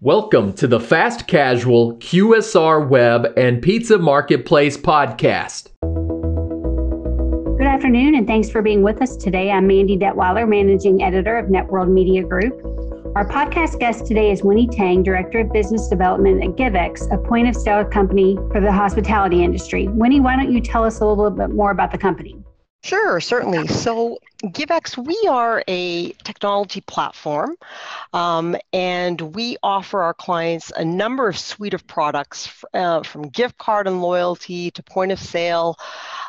Welcome to the Fast Casual QSR Web and Pizza Marketplace podcast. Good afternoon, and thanks for being with us today. I'm Mandy Detweiler, Managing Editor of Networld Media Group. Our podcast guest today is Winnie Tang, Director of Business Development at GiveX, a point of sale company for the hospitality industry. Winnie, why don't you tell us a little bit more about the company? Sure, certainly. So, GiveX, we are a technology platform, um, and we offer our clients a number of suite of products uh, from gift card and loyalty to point of sale,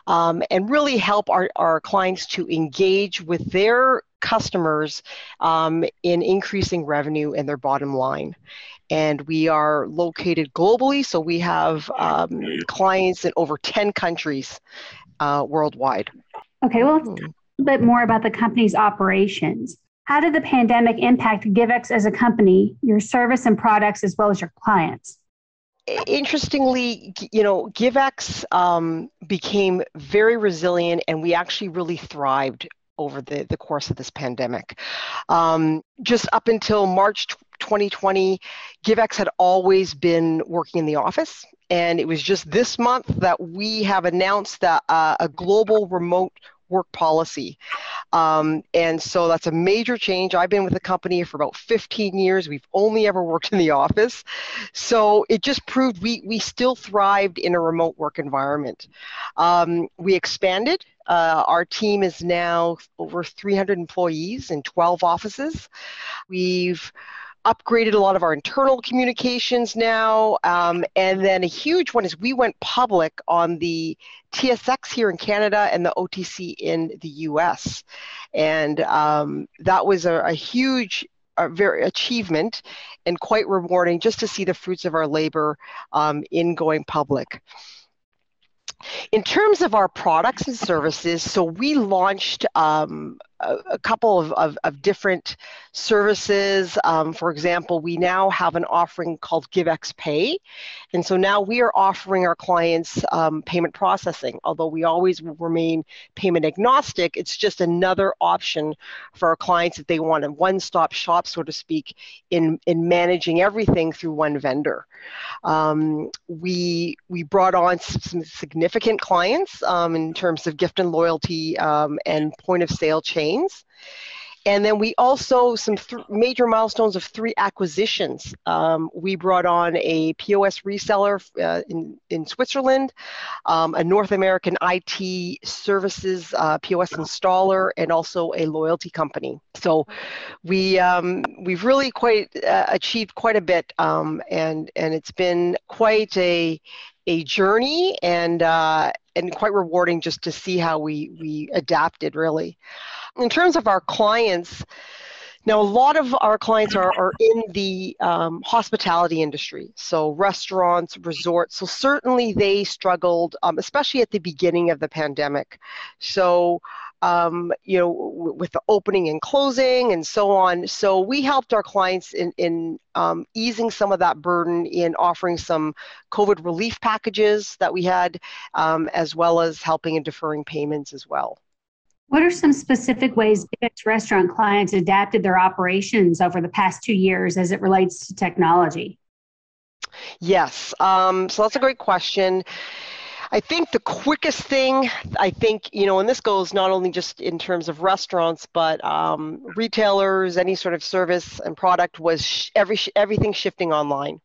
um, and really help our, our clients to engage with their customers um, in increasing revenue and their bottom line and we are located globally. So we have um, clients in over 10 countries uh, worldwide. Okay, well, let's talk a bit more about the company's operations. How did the pandemic impact GiveX as a company, your service and products, as well as your clients? Interestingly, you know, GiveX um, became very resilient and we actually really thrived over the, the course of this pandemic. Um, just up until March 2020, GiveX had always been working in the office. And it was just this month that we have announced that uh, a global remote work policy. Um, and so that's a major change. I've been with the company for about 15 years. We've only ever worked in the office. So it just proved we, we still thrived in a remote work environment. Um, we expanded. Uh, our team is now over 300 employees in 12 offices. We've upgraded a lot of our internal communications now. Um, and then a huge one is we went public on the TSX here in Canada and the OTC in the US. And um, that was a, a huge a very achievement and quite rewarding just to see the fruits of our labor um, in going public. In terms of our products and services, so we launched um, a, couple of, of, of, different services. Um, for example, we now have an offering called GiveX Pay. And so now we are offering our clients um, payment processing. Although we always remain payment agnostic, it's just another option for our clients if they want a one stop shop, so to speak, in, in managing everything through one vendor. Um, we, we brought on some significant clients um, in terms of gift and loyalty um, and point of sale and then we also, some th- major milestones of three acquisitions. Um, we brought on a POS reseller uh, in, in Switzerland, um, a North American IT services uh, POS installer, and also a loyalty company. So we, um, we've really quite uh, achieved quite a bit, um, and, and it's been quite a, a journey and, uh, and quite rewarding just to see how we, we adapted really. In terms of our clients, now, a lot of our clients are, are in the um, hospitality industry, so restaurants, resorts. So, certainly they struggled, um, especially at the beginning of the pandemic. So, um, you know, w- with the opening and closing and so on. So, we helped our clients in, in um, easing some of that burden in offering some COVID relief packages that we had, um, as well as helping in deferring payments as well. What are some specific ways GiveX restaurant clients adapted their operations over the past two years as it relates to technology? Yes, um, so that's a great question. I think the quickest thing, I think, you know, and this goes not only just in terms of restaurants, but um, retailers, any sort of service and product was sh- every everything shifting online.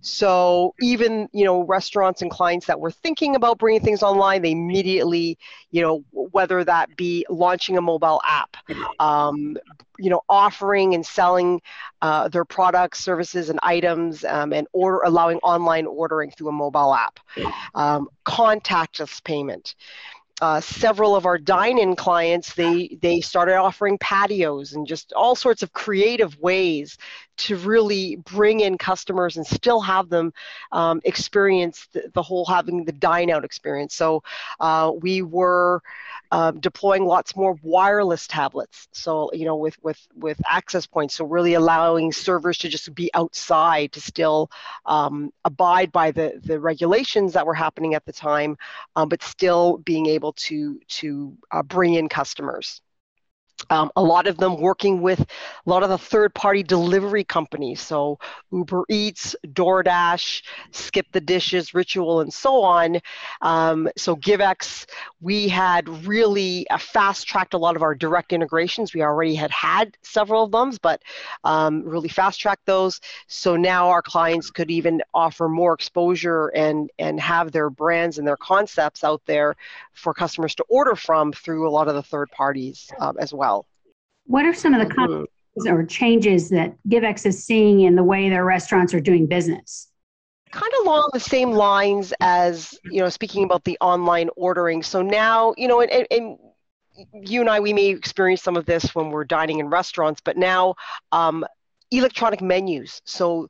So even you know restaurants and clients that were thinking about bringing things online, they immediately you know whether that be launching a mobile app, um, you know offering and selling uh, their products, services, and items, um, and order allowing online ordering through a mobile app, um, contactless payment uh, several of our dine-in clients they they started offering patios and just all sorts of creative ways to really bring in customers and still have them um, experience the, the, whole having the dine out experience. So uh, we were uh, deploying lots more wireless tablets. So you know with with with access points. So really allowing servers to just be outside to still um, abide by the the regulations that were happening at the time um, but still being able to to uh, bring in customers Um, a lot of them working with a lot of the third party delivery companies. So Uber Eats, DoorDash, Skip the Dishes, Ritual, and so on. Um, so GiveX, we had really uh, fast tracked a lot of our direct integrations. We already had had several of them, but um, really fast tracked those. So now our clients could even offer more exposure and, and have their brands and their concepts out there for customers to order from through a lot of the third parties um, as well. What are some of the mm-hmm. or changes that GiveX is seeing in the way their restaurants are doing business? kind of along the same lines as you know speaking about the online ordering so now you know and, and, you and i we may experience some of this when we're dining in restaurants but now um, electronic menus so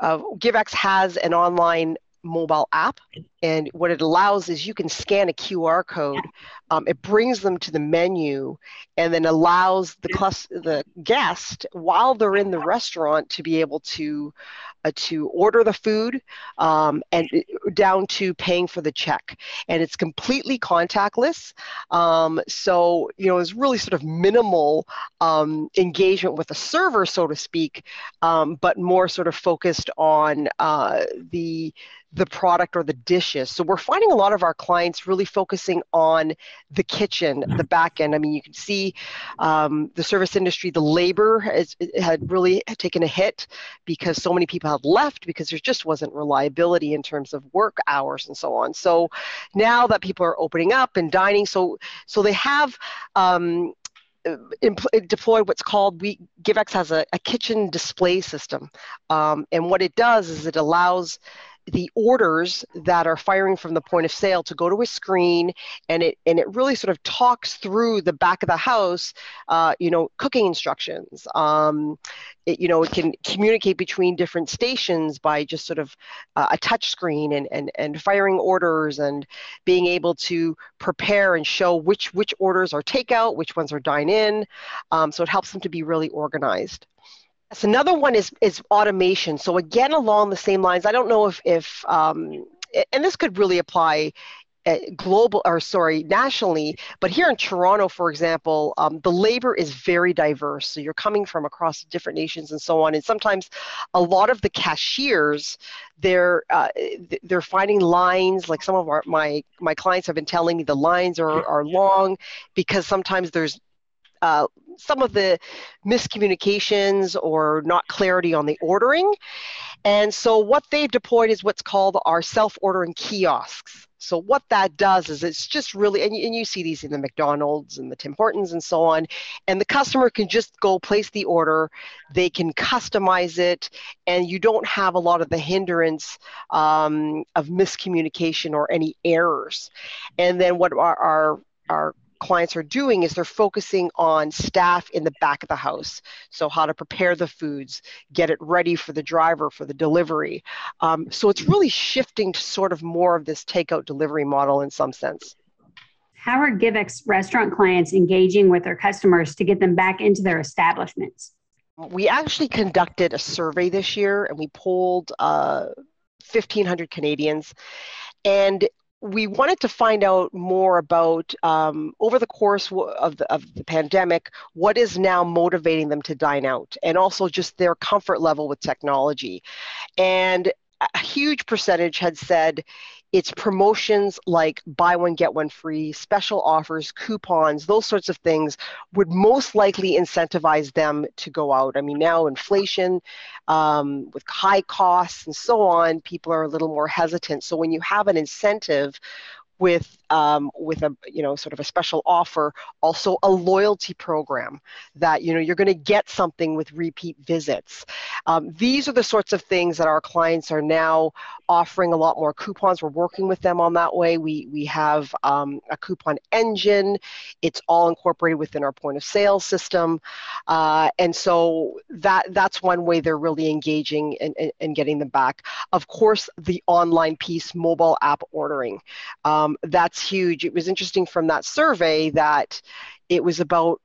uh, givex has an online mobile app. And what it allows is you can scan a QR code. Um, it brings them to the menu and then allows the, class, the guest, while they're in the restaurant, to be able to uh, to order the food um, and uh, down to paying for the check. And it's completely contactless. Um, so, you know, it's really sort of minimal um, engagement with the server, so to speak, um, but more sort of focused on uh, the the product or the dishes. So we're finding a lot of our clients really focusing on the kitchen, the back end. I mean, you can see um, the service industry, the labor has, had really taken a hit because so many people have left because there just wasn't reliability in terms of work hours and so on. So now that people are opening up and dining, so so they have. Um, deploy what's called we givex has a, a kitchen display system um, and what it does is it allows the orders that are firing from the point of sale to go to a screen and it and it really sort of talks through the back of the house uh, you know cooking instructions. Um, it, you know it can communicate between different stations by just sort of uh, a touch screen and, and and firing orders and being able to prepare and show which which orders are takeout which ones are dine in. Um, so it helps them to be really organized Yes, another one is is automation. So again, along the same lines, I don't know if if um, and this could really apply uh, global or sorry nationally but here in toronto for example um, the labor is very diverse. So you're coming from across different nations and so on. And sometimes a lot of the cashiers they're uh, they're finding lines like some of our my my clients have been telling me the lines are, are long because sometimes there's uh, some of the miscommunications or not clarity on the ordering. And so what they've deployed is what's called our self-ordering kiosks. So what that does is it's just really, and you, and you see these in the McDonald's and the Tim Hortons and so on, and the customer can just go place the order, they can customize it, and you don't have a lot of the hindrance um, of miscommunication or any errors. And then what our, our our clients are doing is they're focusing on staff in the back of the house. So, how to prepare the foods, get it ready for the driver for the delivery. Um, so, it's really shifting to sort of more of this takeout delivery model in some sense. How are GiveX restaurant clients engaging with their customers to get them back into their establishments? We actually conducted a survey this year and we polled uh, 1,500 Canadians. And we wanted to find out more about um, over the course of the, of the pandemic what is now motivating them to dine out and also just their comfort level with technology. And a huge percentage had said it's promotions like buy one, get one free, special offers, coupons, those sorts of things would most likely incentivize them to go out. I mean, now inflation um, with high costs and so on, people are a little more hesitant. So when you have an incentive with um, with a you know sort of a special offer also a loyalty program that you know you're going to get something with repeat visits. Um, these are the sorts of things that our clients are now offering a lot more coupons. We're working with them on that way. We we have um, a coupon engine. It's all incorporated within our point of sale system. Uh, and so that that's one way they're really engaging and, and, getting them back. Of course the online piece mobile app ordering. Um, that's huge. It was interesting from that survey that it was about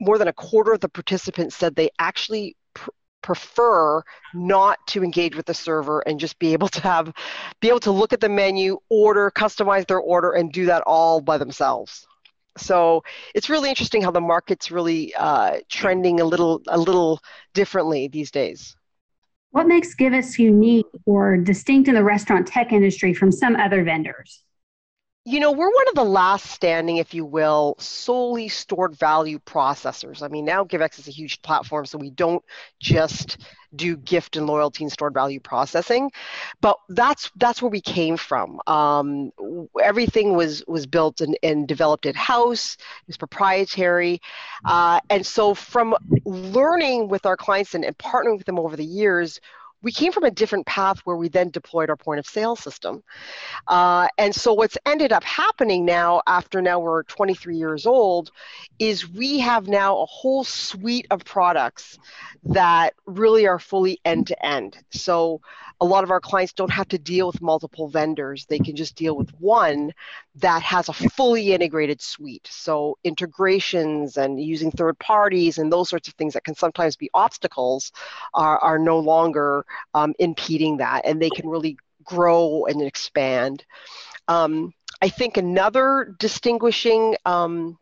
more than a quarter of the participants said they actually pr- prefer not to engage with the server and just be able to have be able to look at the menu order customize their order and do that all by themselves So it's really interesting how the market's really uh, trending a little a little differently these days. What makes Givex unique or distinct in the restaurant tech industry from some other vendors? You know, we're one of the last standing, if you will, solely stored value processors. I mean, now Givex is a huge platform, so we don't just do gift and loyalty and stored value processing, but that's that's where we came from. Um, everything was was built and, and developed in house. It was proprietary, uh, and so from learning with our clients and, and partnering with them over the years, we came from a different path where we then deployed our point of sale system. Uh, and so what's ended up happening now, after now we're 23 years old, is we have now a whole suite of products that really are fully end to end. So a lot of our clients don't have to deal with multiple vendors. They can just deal with one that has a fully integrated suite. So integrations and using third parties and those sorts of things that can sometimes be obstacles are, are no longer um, impeding that and they can really grow and expand. Um, I think another distinguishing um,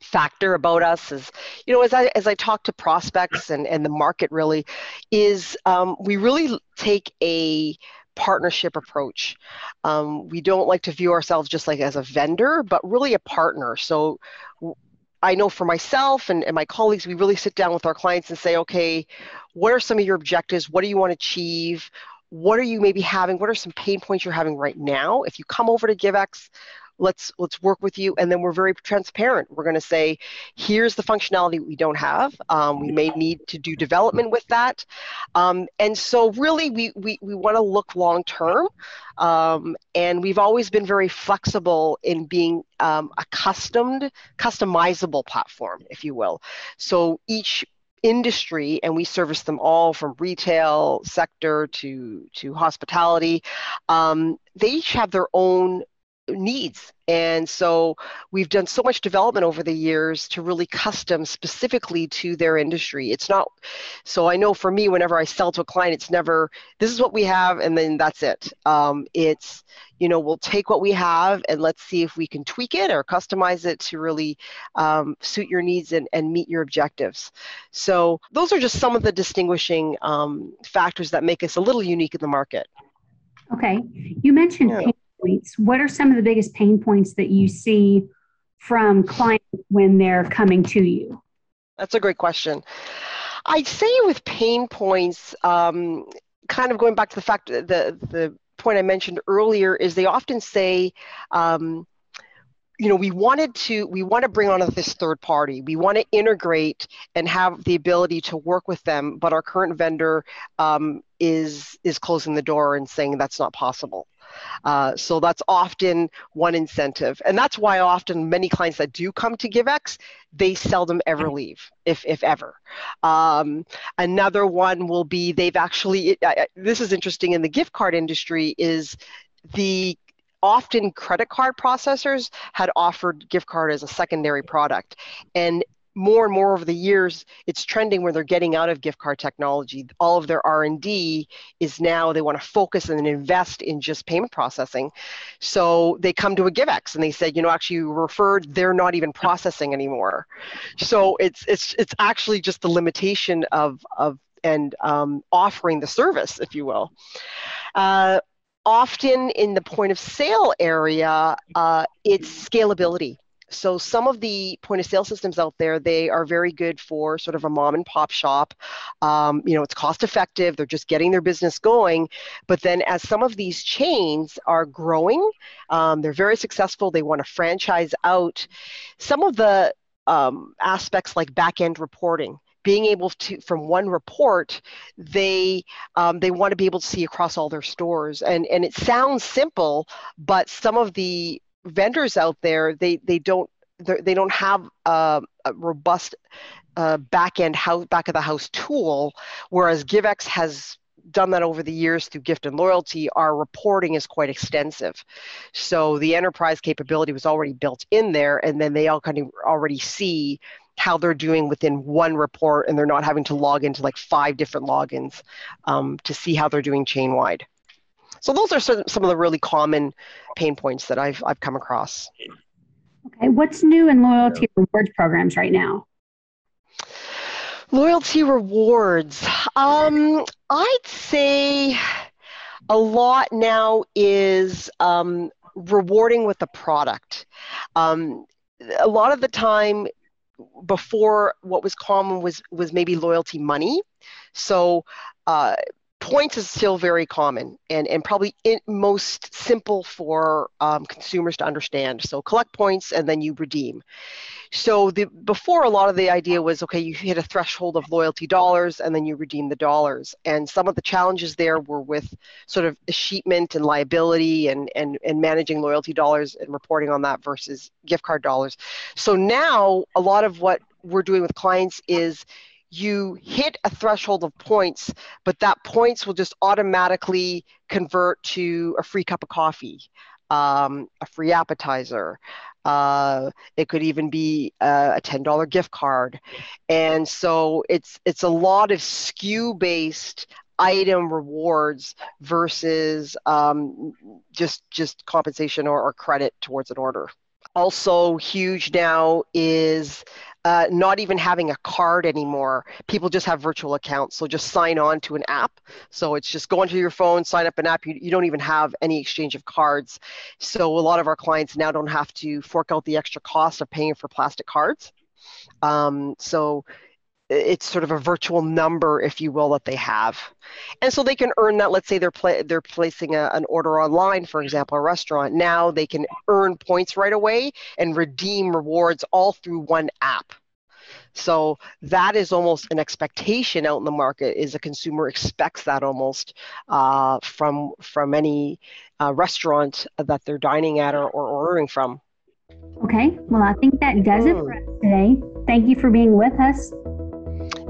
factor about us is, you know, as I as I talk to prospects and and the market really, is um, we really take a partnership approach. Um, we don't like to view ourselves just like as a vendor, but really a partner. So. I know for myself and, and my colleagues, we really sit down with our clients and say, okay, what are some of your objectives? What do you want to achieve? What are you maybe having? What are some pain points you're having right now? If you come over to GiveX, let's let's work with you and then we're very transparent we're going to say here's the functionality we don't have um, we may need to do development with that um, and so really we we, we want to look long term um, and we've always been very flexible in being um, a customed customizable platform if you will so each industry and we service them all from retail sector to to hospitality um, they each have their own needs. And so we've done so much development over the years to really custom specifically to their industry. It's not, so I know for me, whenever I sell to a client, it's never, this is what we have, and then that's it. Um, it's, you know, we'll take what we have and let's see if we can tweak it or customize it to really um, suit your needs and, and meet your objectives. So those are just some of the distinguishing um, factors that make us a little unique in the market. Okay. You mentioned yeah points. What are some of the biggest pain points that you see from clients when they're coming to you? That's a great question. I'd say with pain points, um, kind of going back to the fact the the point I mentioned earlier is they often say, um, you know, we wanted to we want to bring on this third party. We want to integrate and have the ability to work with them, but our current vendor um, is is closing the door and saying that's not possible. Uh, so that's often one incentive. And that's why often many clients that do come to GiveX, they seldom ever leave, if, if ever. Um, another one will be they've actually, this is interesting in the gift card industry, is the often credit card processors had offered gift card as a secondary product. And more and more over the years it's trending where they're getting out of gift card technology. All of their r&d is now they want to focus and invest in just payment processing. So they come to a givex and they said you know actually you referred they're not even processing anymore. So it's it's it's actually just the limitation of of and um, offering the service if you will. Uh, often in the point of sale area uh, it's scalability so some of the point of sale systems out there, they are very good for sort of a mom and pop shop. Um, you know, it's cost effective. They're just getting their business going. But then as some of these chains are growing, um, they're very successful. They want to franchise out. Some of the um, aspects like back end reporting being able to from one report they um, they want to be able to see across all their stores. And and it sounds simple but some of the vendors out there they they don't they don't have a, a robust uh, back end house back of the house tool whereas givex has done that over the years through gift and loyalty. Our reporting is quite extensive. So the enterprise capability was already built in there and then they all kind of already see how they're doing within one report and they're not having to log into like five different logins um, to see how they're doing chain wide so those are some, some of the really common pain points that I've, I've come across. Okay, what's new in loyalty rewards programs right now? Loyalty rewards. Um, I'd say a lot now is um, rewarding with the product. Um, a lot of the time, before what was common was was maybe loyalty money. So uh, points is still very common and, and probably most simple for um, consumers to understand. So collect points and then you redeem. So the before a lot of the idea was okay, you hit a threshold of loyalty dollars and then you redeem the dollars. And some of the challenges there were with sort of escheatment and liability and and and managing loyalty dollars and reporting on that versus gift card dollars. So now a lot of what we're doing with clients is you hit a threshold of points, but that points will just automatically convert to a free cup of coffee, um, a free appetizer. Uh, it could even be a, a $10 gift card. And so it's it's a lot of SKU based item rewards versus um, just just compensation or, or credit towards an order. Also huge now is uh, not even having a card anymore. People just have virtual accounts. So just sign on to an app. So it's just go onto your phone, sign up an app. You, you don't even have any exchange of cards. So a lot of our clients now don't have to fork out the extra cost of paying for plastic cards. Um, so it's sort of a virtual number, if you will, that they have. And so they can earn that. Let's say they're pla- they're placing a, an order online, for example, a restaurant. Now they can earn points right away and redeem rewards all through one app. So that is almost an expectation out in the market. Is a consumer expects that almost uh, from from any uh, restaurant that they're dining at or, or ordering from. Okay, well, I think that does it for us today. Thank you for being with us.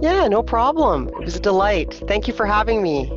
Yeah, no problem. It was a delight. Thank you for having me.